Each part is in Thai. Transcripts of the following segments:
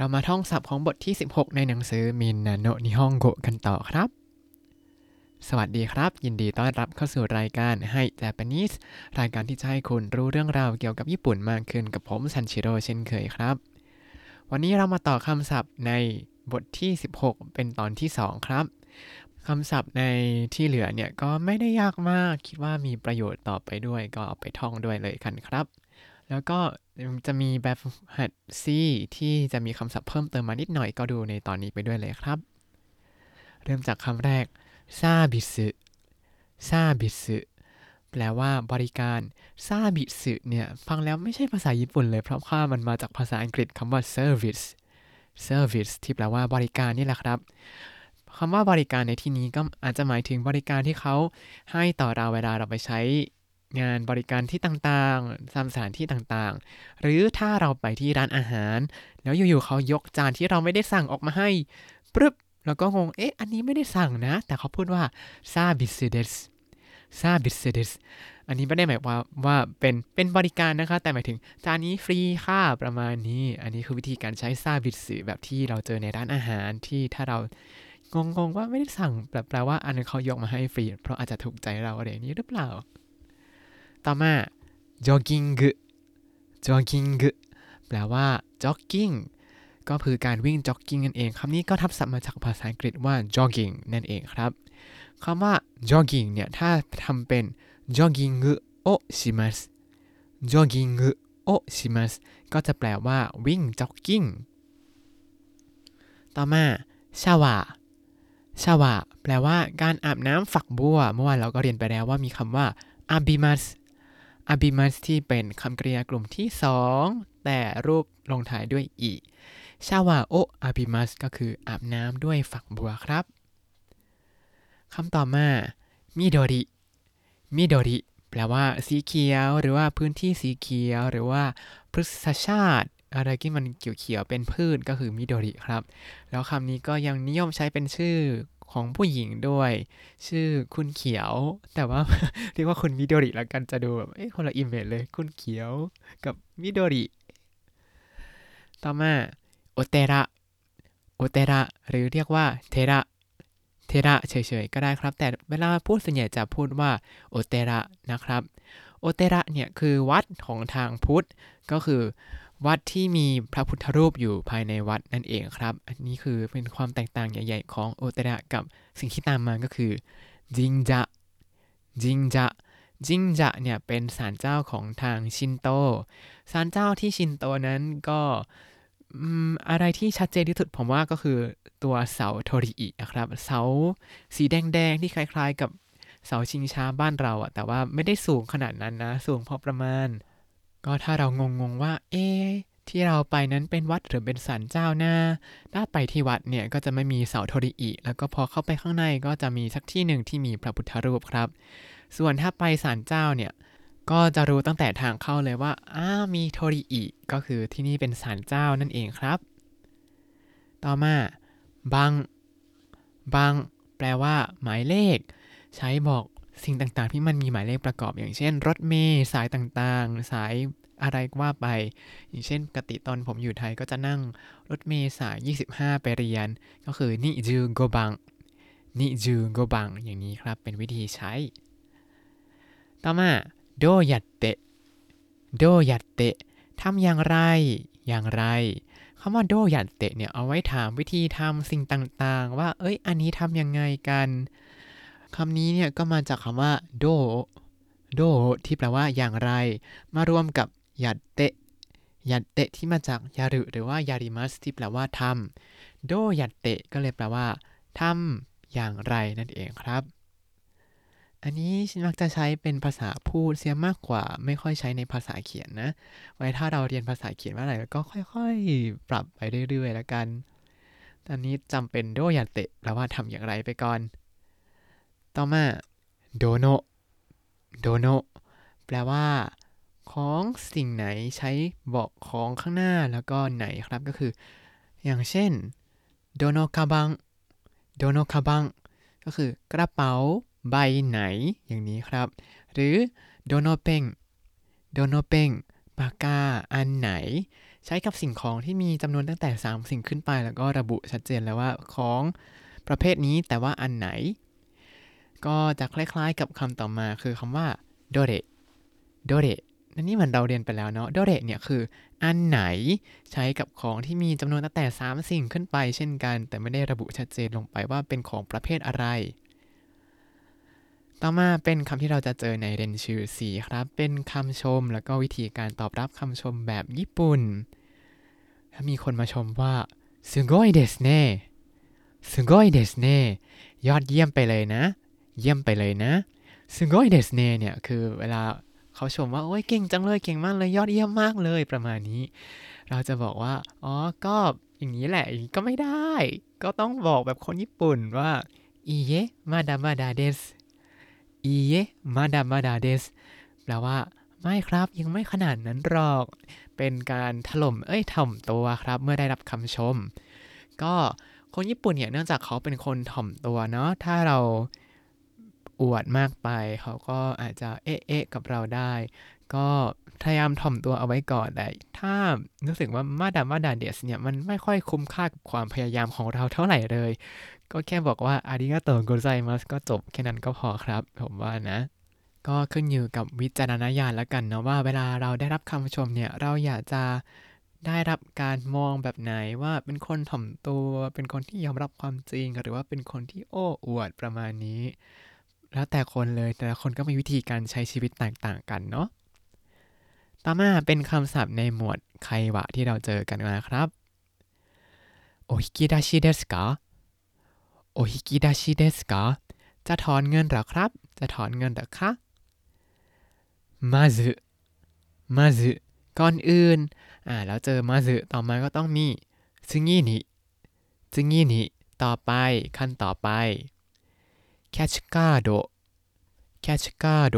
เรามาท่องศัพท์ของบทที่ 16 ในหนังสือมินนาโนนิฮงโกกันต่อครับ สวัสดีครับ ยินดีต้อนรับเข้าสู่รายการให้ Japanese รายการที่จะให้คุณรู้เรื่องราวเกี่ยวกับญี่ปุ่นมากขึ้นกับผมซันชิโร่เช่นเคยครับ วันนี้เรามาต่อคำศัพท์ในบทที่ 16 เป็นตอนที่ 2 ครับคำศัพท์ในที่เหลือเนี่ยก็ไม่ได้ยากมาก คิดว่ามีประโยชน์ต่อไปด้วยก็เอาไปท่องด้วยเลยกันครับ แล้วก็จะมีแบบหัดซีที่จะมีคำศัพท์เพิ่มเติมมานิดหน่อยก็ดูในตอนนี้ไปด้วยเลยครับ เริ่มจากคำแรกซาบิสึซาบิสึแปลว่าบริการซาบิสึเนี่ย ฟังแล้วไม่ใช่ภาษาญี่ปุ่นเลย เพราะว่ามันมาจากภาษาอังกฤษคำว่า service service ที่แปลว่าบริการนี่แหละครับคำว่าบริการในที่นี้ก็อาจจะหมายถึงบริการที่เขาให้ต่อเราเวลาเราไปใช้ งานบริการที่ต่างๆตามสถานที่ต่างๆ หรือถ้าเราไปที่ร้านอาหาร แล้วอยู่ๆเขายกจานที่เราไม่ได้สั่งออกมาให้ปึ๊บแล้วก็งง เอ๊ะ อันนี้ไม่ได้สั่งนะ แต่เขาพูดว่าサービスです サービスです อันนี้ไม่ได้หมายความว่าเป็นเป็นบริการนะคะ แต่หมายถึงจานนี้ฟรีค่ะประมาณนี้ อันนี้คือวิธีการใช้ サービス แบบที่เราเจอในร้านอาหารที่ถ้าเรางงๆว่าไม่ได้สั่งแปลว่าอันนั้นเขายกมาให้ฟรี เพราะอาจจะถูกใจเราอะไรนี้หรือเปล่า ต่อมา jogging jogging แปลว่า jogging ก็คือการวิ่ง jogging นั่นเองคำนี้ก็ทับศัพท์มาจากภาษาอังกฤษว่า jogging นั่นเองครับคำว่า jogging เนี่ย ถ้าทำเป็น jogging โอชิมัส jogging โอชิมัสก็จะแปลว่า วิ่ง jogging ต่อมาชาวาชาวะแปลว่าการอาบน้ำฝักบัว เมื่อวานเราก็เรียนไปแล้วว่ามีคำว่าอาบิมัส อาบิมัสที่เป็นคำกริยากลุ่มที่สองแต่รูปลงท้ายด้วยอีชาวะโออาบิมัสก็คืออาบน้ำด้วยฝักบัวครับคำต่อมามิโดริมิโดริแปลว่าสีเขียวหรือว่าพื้นที่สีเขียว หรือว่าพฤกษชาติ อะไรที่มันเขียวๆเป็นพืชก็คือมิโดริครับ แล้วคำนี้ก็ยังนิยมใช้เป็นชื่อ ของผู้หญิงด้วย ชื่อคุณเขียว แต่ว่าเรียกว่าคุณมิโดริแล้วกันจะดูแบบเอ้คนละ image เลย คุณเขียวกับมิโดริ ต่อมาโอเตระโอเตระหรือเรียกว่าเทระเทระเฉยๆก็ได้ครับ แต่เวลาพูดส่วนใหญ่จะพูดว่าโอเตระนะครับโอเตระเนี่ยคือวัดของทางพุทธก็คือ วัดที่มีพระพุทธรูปอยู่ภายในวัดนั่นเองครับ อันนี้คือเป็นความแตกต่างใหญ่ ๆ ของโอเตระกับสิ่งที่ตามมาก็คือจิงจะจิงจะจิงจะเนี่ยเป็นศาลเจ้าของทางชินโตศาลเจ้าที่ชินโตนั้นก็อะไรที่ชัดเจนที่สุดผมว่าก็คือตัวเสาโทริอินะครับ เสาสีแดงๆ ที่คล้ายๆ กับเสาชิงช้าบ้านเราอะแต่ว่าไม่ได้สูงขนาดนั้นนะ สูงพอประมาณ ก็ถ้าเรางงๆว่า เอ๊ที่เราไปนั้นเป็นวัดหรือเป็นศาลเจ้าหน้า ถ้าไปที่วัดเนี่ยก็จะไม่มีเสาโทริอิ แล้วก็พอเข้าไปข้างในก็จะมีสักที่หนึ่งที่มีพระพุทธรูปครับ ส่วนถ้าไปศาลเจ้าเนี่ยก็จะรู้ตั้งแต่ทางเข้าเลยว่าอ้ามีโทริอิ ก็คือที่นี่เป็นศาลเจ้านั่นเองครับ ต่อมาบังบังแปลว่า หมายเลข ใช้บอก สิ่งต่างๆ ที่มันมีหมายเลขประกอบ อย่างเช่น รถเมล์สายต่างๆ สายอะไรว่าไป อย่างเช่นกติตอนผมอยู่ไทยก็จะนั่งรถเมล์สาย 25 ไปเรียน ก็คือนิจูโกบังนิจูโกบังอย่างนี้ครับเป็นวิธีใช้ ต่อมาโดยัตเตะโดยัตเตะทำอย่างไร อย่างไรคำว่าโดยัตเตะเนี่ยเอาไว้ถามวิธีทำสิ่งต่างๆ ว่า เอ้ย อันนี้ทำยังไงกัน คำนี้เนี่ยก็มาจากคำว่าโดโดที่แปลว่าอย่างไร มารวมกับยัดเตะยัดเตะที่มาจากยารุหรือว่ายาริมัสที่แปลว่าทำโดยัดเตะก็เลยแปลว่าทำอย่างไรนั่นเองครับ อันนี้ฉันมักจะใช้เป็นภาษาพูดเสียมากกว่า ไม่ค่อยใช้ในภาษาเขียนนะ ไว้ถ้าเราเรียนภาษาเขียนว่าอะไรก็ค่อยๆ ปรับไปเรื่อยๆ แล้วกัน ตอนนี้จำเป็นโดยัดเตะแปลว่าทำอย่างไรไปก่อน ต่อมาโดโนโดโนแปลว่า ของสิ่งไหนใช้บอกของข้างหน้าแล้วก็ไหนครับก็คือ อย่างเช่นโดโนคาบังโดโนคาบังก็คือกระเป๋าใบไหนอย่างนี้ครับ หรือโดโนเปงโดโนเปงปากกาอันไหน ใช้กับสิ่งของที่มีจำนวนตั้งแต่ 3 สิ่งขึ้นไป แล้วก็ระบุชัดเจนแล้วว่าของประเภทนี้แต่ว่าอันไหน ก็จะคล้ายๆกับคำต่อมาคือคำว่าโดเรโดเรนั่นนี่มันเราเรียนไปแล้วเนาะโดเรเนี่ยคืออันไหนใช้กับของที่มีจำนวนตั้งแต่ 3 สิ่งขึ้นไปเช่นกัน แต่ไม่ได้ระบุชัดเจนลงไปว่าเป็นของประเภทอะไร ต่อมาเป็นคำที่เราจะเจอในเรนชื่อ4ครับ เป็นคำชมแล้วก็วิธีการตอบรับคำชมแบบญี่ปุ่น ถ้ามีคนมาชมว่าสุโกยเดสเน่สุยอดเยี่ยมไปเลยนะ เยี่ยมไปเลยนะซึ่งโกยเดสเน่เนี่ยคือเวลาเขาชมว่า โอ้ยเก่งจังเลยเก่งมากเลยยอดเยี่ยมมากเลยประมาณนี้ เราจะบอกว่า อ๋อ ก็อย่างนี้แหละก็ไม่ได้ ก็ต้องบอกแบบคนญี่ปุ่นว่าอีเยมาดามาดาเดสอีเยมาดามาดาเดสแปลว่าไม่ครับยังไม่ขนาดนั้นหรอก เป็นการถล่มเอ้ยถ่อมตัวครับ เมื่อได้รับคำชม ก็คนญี่ปุ่นเนี่ยเนื่องจากเขาเป็นคนถ่อมตัวเนาะถ้าเรา อวดมากไป เขาก็อาจจะเอ๊ะเอ๊ะกับเราได้ ก็พยายามถ่อมตัวเอาไว้ก่อนแต่ถ้ารู้สึกว่ามาดามาดาเดสเนี่ยมันไม่ค่อยคุ้มค่ากับความพยายามของเราเท่าไหร่เลย ก็แค่บอกว่าอาริกาโตโกไซมัสก็จบแค่นั้นก็พอครับ ผมว่านะก็ขึ้นอยู่กับวิจารณญาณแล้วกันนะว่าเวลาเราได้รับคำชมเนี่ยเราอยากจะได้รับการมองแบบไหนว่าเป็นคนถ่อมตัว เป็นคนที่ยอมรับความจริง หรือว่าเป็นคนที่โอ้อวดประมาณนี้ แล้วแต่คนเลยแต่ละคนก็มีวิธีการใช้ชีวิตแตกต่างกันเนาะต่อมาเป็นคำศัพท์ในหมวดไควะที่เราเจอกันนะครับโอฮิกิดาชิเดสกะโอฮิกิดาชิเดสกะจะถอนเงินหรอครับ จะถอนเงินหรอคะมาซึมาซึก่อนอื่นอ่าแล้วเจอ まず ต่อมาก็ต้องมี 次に 次に ต่อไปขั้นต่อไป キャッシュカード キャッシュカード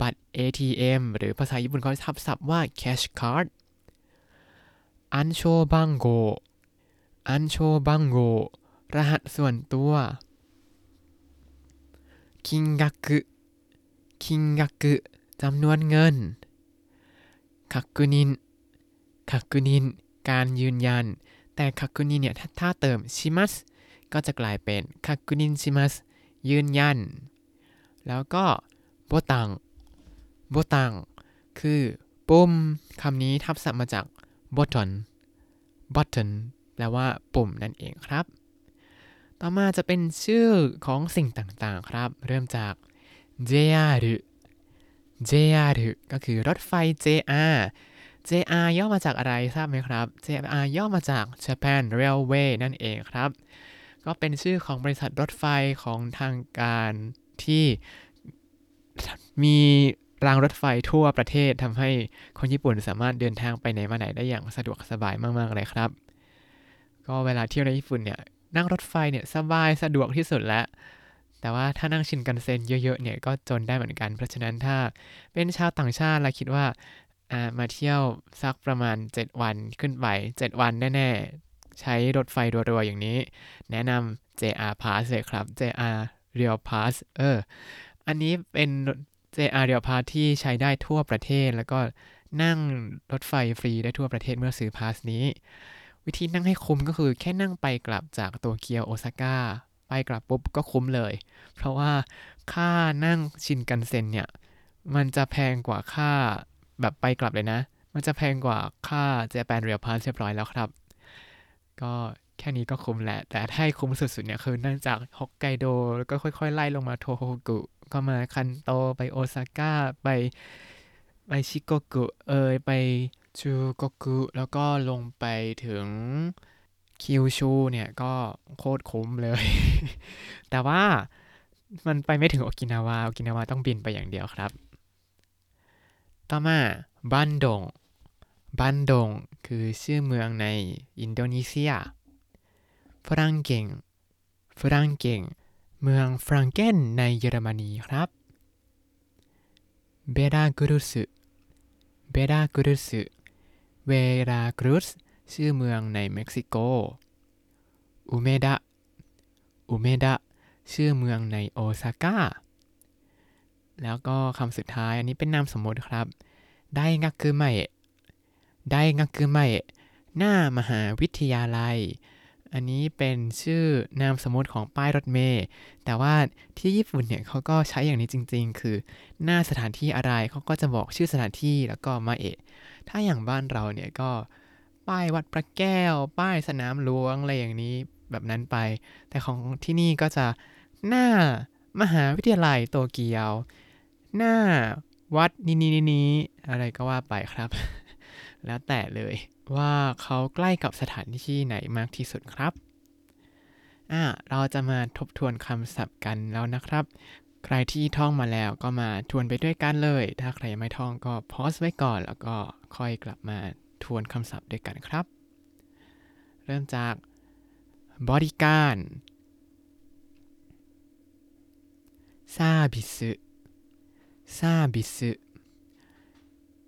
บัตร ATM หรือภาษาญี่ปุ่นเขาทับศัพท์ว่า cash card 暗証番号 暗証番号 รหัสส่วนตัว คิงกักุคิงกักุจำนวนเงินคักกุนินคักกุนิน การยืนยัน แต่คักกุนินเนี่ย ถ้าเติมชิมัสก็จะกลายเป็นคักกุนินชิมัส ยืนยัน แล้วก็โบตังโบตังคือปุ่มคำนี้ทับศัพท์มาจาก button button แปลว่าปุ่มนั่นเองครับ ต่อมาจะเป็นชื่อของสิ่งต่างๆครับ เริ่มจาก JR JR ก็คือรถไฟ JR JR ย่อมาจากอะไรทราบไหมครับ JR ย่อมาจาก Japan Railway นั่นเองครับ ก็เป็นชื่อของบริษัทรถไฟของทางการที่มีรางรถไฟทั่วประเทศทำให้คนญี่ปุ่นสามารถเดินทางไปไหนมาไหนได้อย่างสะดวกสบายมากๆเลยครับ ก็เวลาเที่ยวในญี่ปุ่นเนี่ยนั่งรถไฟเนี่ยสบายสะดวกที่สุดแล้ว แต่ว่าถ้านั่งชินกันเซ็นเยอะๆเนี่ยก็จนได้เหมือนกัน เพราะฉะนั้นถ้าเป็นชาวต่างชาติเราคิดว่ามาเที่ยวสักประมาณ 7 วันขึ้นไป 7 วันแน่ๆ ใช้รถไฟรัวๆอย่างนี้ แนะนำ JR Pass เลยครับ JR Rail Pass เออ อันนี้เป็น JR Rail Pass ที่ใช้ได้ทั่วประเทศ แล้วก็นั่งรถไฟฟรีได้ทั่วประเทศเมื่อซื้อ pass นี้ วิธีนั่งให้คุ้มก็คือแค่นั่งไปกลับจากโตเกียวโอซาก้าไปกลับปุ๊บก็คุ้มเลย เพราะว่าค่านั่งชินกันเซ็นเนี่ย มันจะแพงกว่าค่าแบบไปกลับเลยนะ มันจะแพงกว่าค่า Japan Rail Pass เรียบร้อยแล้วครับ ก็แค่นี้ก็คุ้มแหละ แต่ถ้าให้คุ้มสุดๆเนี่ยคือนั่งจากฮอกไกโด แล้วก็ค่อยๆ ไล่ลงมาโทโฮกุ ก็มาคันโตไปโอซาก้าไปไปชิโกกุ เอยไปชูโกกุ แล้วก็ลงไปถึงคิวชูเนี่ยก็โคตรคุ้มเลย แต่ว่ามันไปไม่ถึงโอกินาวา โอกินาวาต้องบินไปอย่างเดียวครับ ต่อมาบันดง บันดงคือชื่อเมืองในอินโดนีเซีย ฝรั่งเก่ง ฝรั่งเก่ง เมืองฟรังเกนในเยอรมนีครับ เบรากรุสเบรากรุสเวรากรุสชื่อเมืองในเม็กซิโก อุเมดะ อุเมดะชื่อเมืองในโอซาก้า แล้วก็คำสุดท้ายอันนี้เป็นนามสมมติครับ ได้งักคือไม่ ไดงักคือไม่หน้ามหาวิทยาลัย อันนี้เป็นชื่อนามสมมติของป้ายรถเมล์แต่ว่าที่ญี่ปุ่นเนี่ยเขาก็ใช้อย่างนี้จริง ๆ คือหน้าสถานที่อะไรเขาก็จะบอกชื่อสถานที่แล้วก็มาเอะถ้าอย่างบ้านเราเนี่ยก็ป้ายวัดพระแก้ว ป้ายสนามหลวงอะไรอย่างนี้แบบนั้นไป แต่ของที่นี่ก็จะหน้ามหาวิทยาลัยโตเกียว หน้าวัดนี้นี้นี้อะไรก็ว่าไปครับ แล้วแต่เลยว่าเขาใกล้กับสถานที่ไหนมากที่สุดครับ อ่า เราจะมาทบทวนคำศัพท์กันแล้วนะครับ ใครที่ท่องมาแล้วก็มาทวนไปด้วยกันเลย ถ้าใครไม่ท่องก็พอสไว้ก่อน แล้วก็ค่อยกลับมาทวนคำศัพท์ด้วยกันครับ เริ่มจากบริการซาบิสซาบิส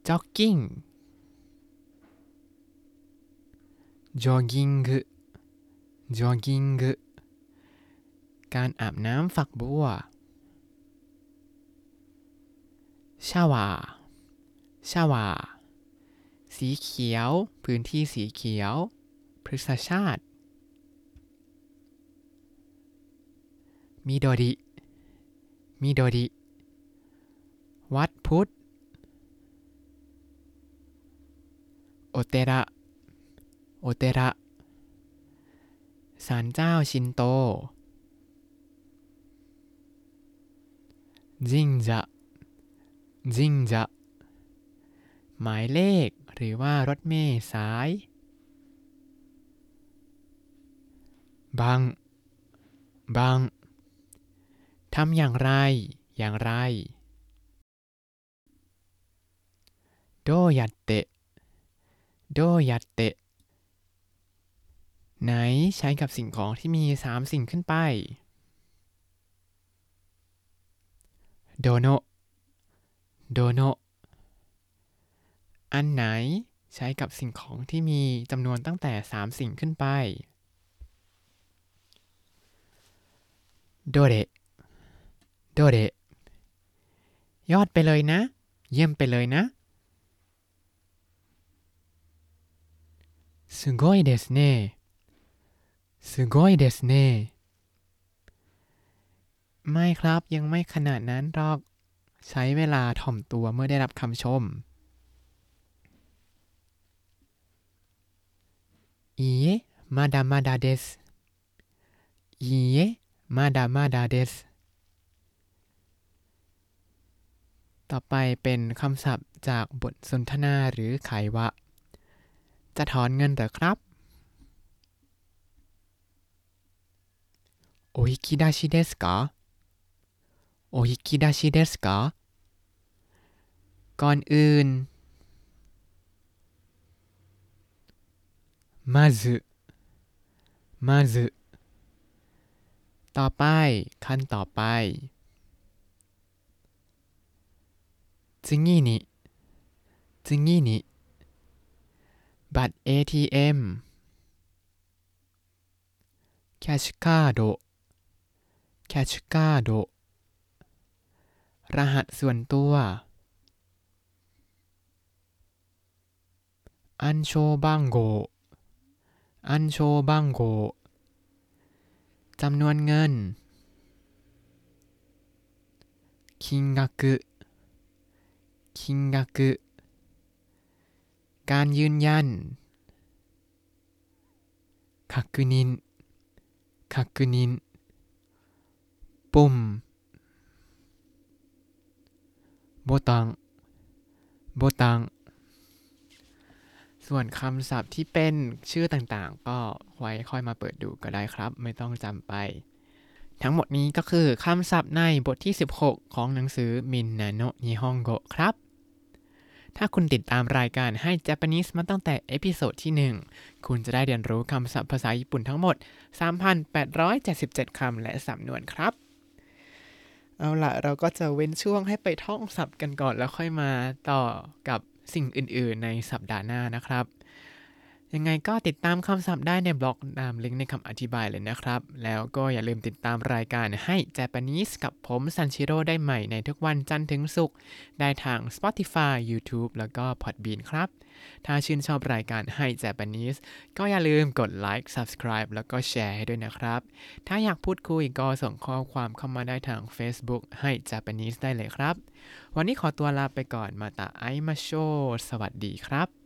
จ็อกกิ้ง ジョギングジョギングการอาบน้ำฝักบัวชาวาชาวาสีเขียว พื้นที่สีเขียว พฤกษชาติมิโดริมิโดริวัดพุทธโอเตระ โอเตระศาลเจ้าชินโตจิงจะจิงจะหมายเลขหรือว่ารถเมล์สาย บาง บาง ทำอย่างไร อย่างไร โดยัตเตะ โดยัตเตะ ไหนใช้กับสิ่งของที่มี 3 สิ่งขึ้นไป โดโน โดโน อันไหนใช้กับสิ่งของที่มีจำนวนตั้งแต่ 3 สิ่งขึ้นไป โดเด โดเด ยอดไปเลยนะ เยี่ยมไปเลยนะすごいですね すごいですねไม่ครับยังไม่ขนาดนั้นหรอก ใช้เวลาถ่อมตัวเมื่อได้รับคำชมいいえまだまだですいいえまだまだですต่อไปเป็นคำศัพท์จากบทสนทนาหรือไขวะ จะถอนเงินหรือครับ お引き出しですかお引き出しですかก่อนอื่นまずまずต่อไปขั้นต่อไป次に次にบัตร ATM キャッシュカード แคชการ์ดรหัสส่วนตัว 暗証番号 暗証番号 จำนวนเงิน 金額 金額 การยืนยัน確認 確認 ปุ่มボタン ボタン ส่วนคำศัพท์ที่เป็นชื่อต่างๆ ก็ไว้ค่อยมาเปิดดูก็ได้ครับ ไม่ต้องจำไป ทั้งหมดนี้ก็คือคำศัพท์ในบทที่ 16 ของหนังสือみんなの日本語 ครับถ้าคุณติดตามรายการให้ Japanese มาตั้งแต่ episode ที่ 1 คุณจะได้เรียนรู้คำศัพท์ภาษาญี่ปุ่นทั้งหมด 3,877 คำและสำนวนครับ เอาละเราก็จะเว้นช่วงให้ไปท่องศัพท์กันก่อนแล้วค่อยมาต่อกับสิ่งอื่น ๆ ในสัปดาห์หน้านะครับ ยังไงก็ติดตามคำศัพท์ได้ในบล็อกตามลิงก์ในคำอธิบายเลยนะครับ แล้วก็อย่าลืมติดตามรายการให้ Japanese กับผมซันชิโร่ได้ใหม่ในทุกวันจันทร์ถึงศุกร์ได้ทาง Spotify YouTube แล้วก็ Podbean ครับ ถ้าชื่นชอบรายการให้ Japanese ก็อย่าลืมกดไลค์ Subscribe แล้วก็แชร์ให้ด้วยนะครับ ถ้าอยากพูดคุยก็ส่งข้อความเข้ามาได้ทาง Facebook ให้ Japanese ได้เลยครับ วันนี้ขอตัวลาไปก่อนมาตาไอมาโชสวัสดีครับ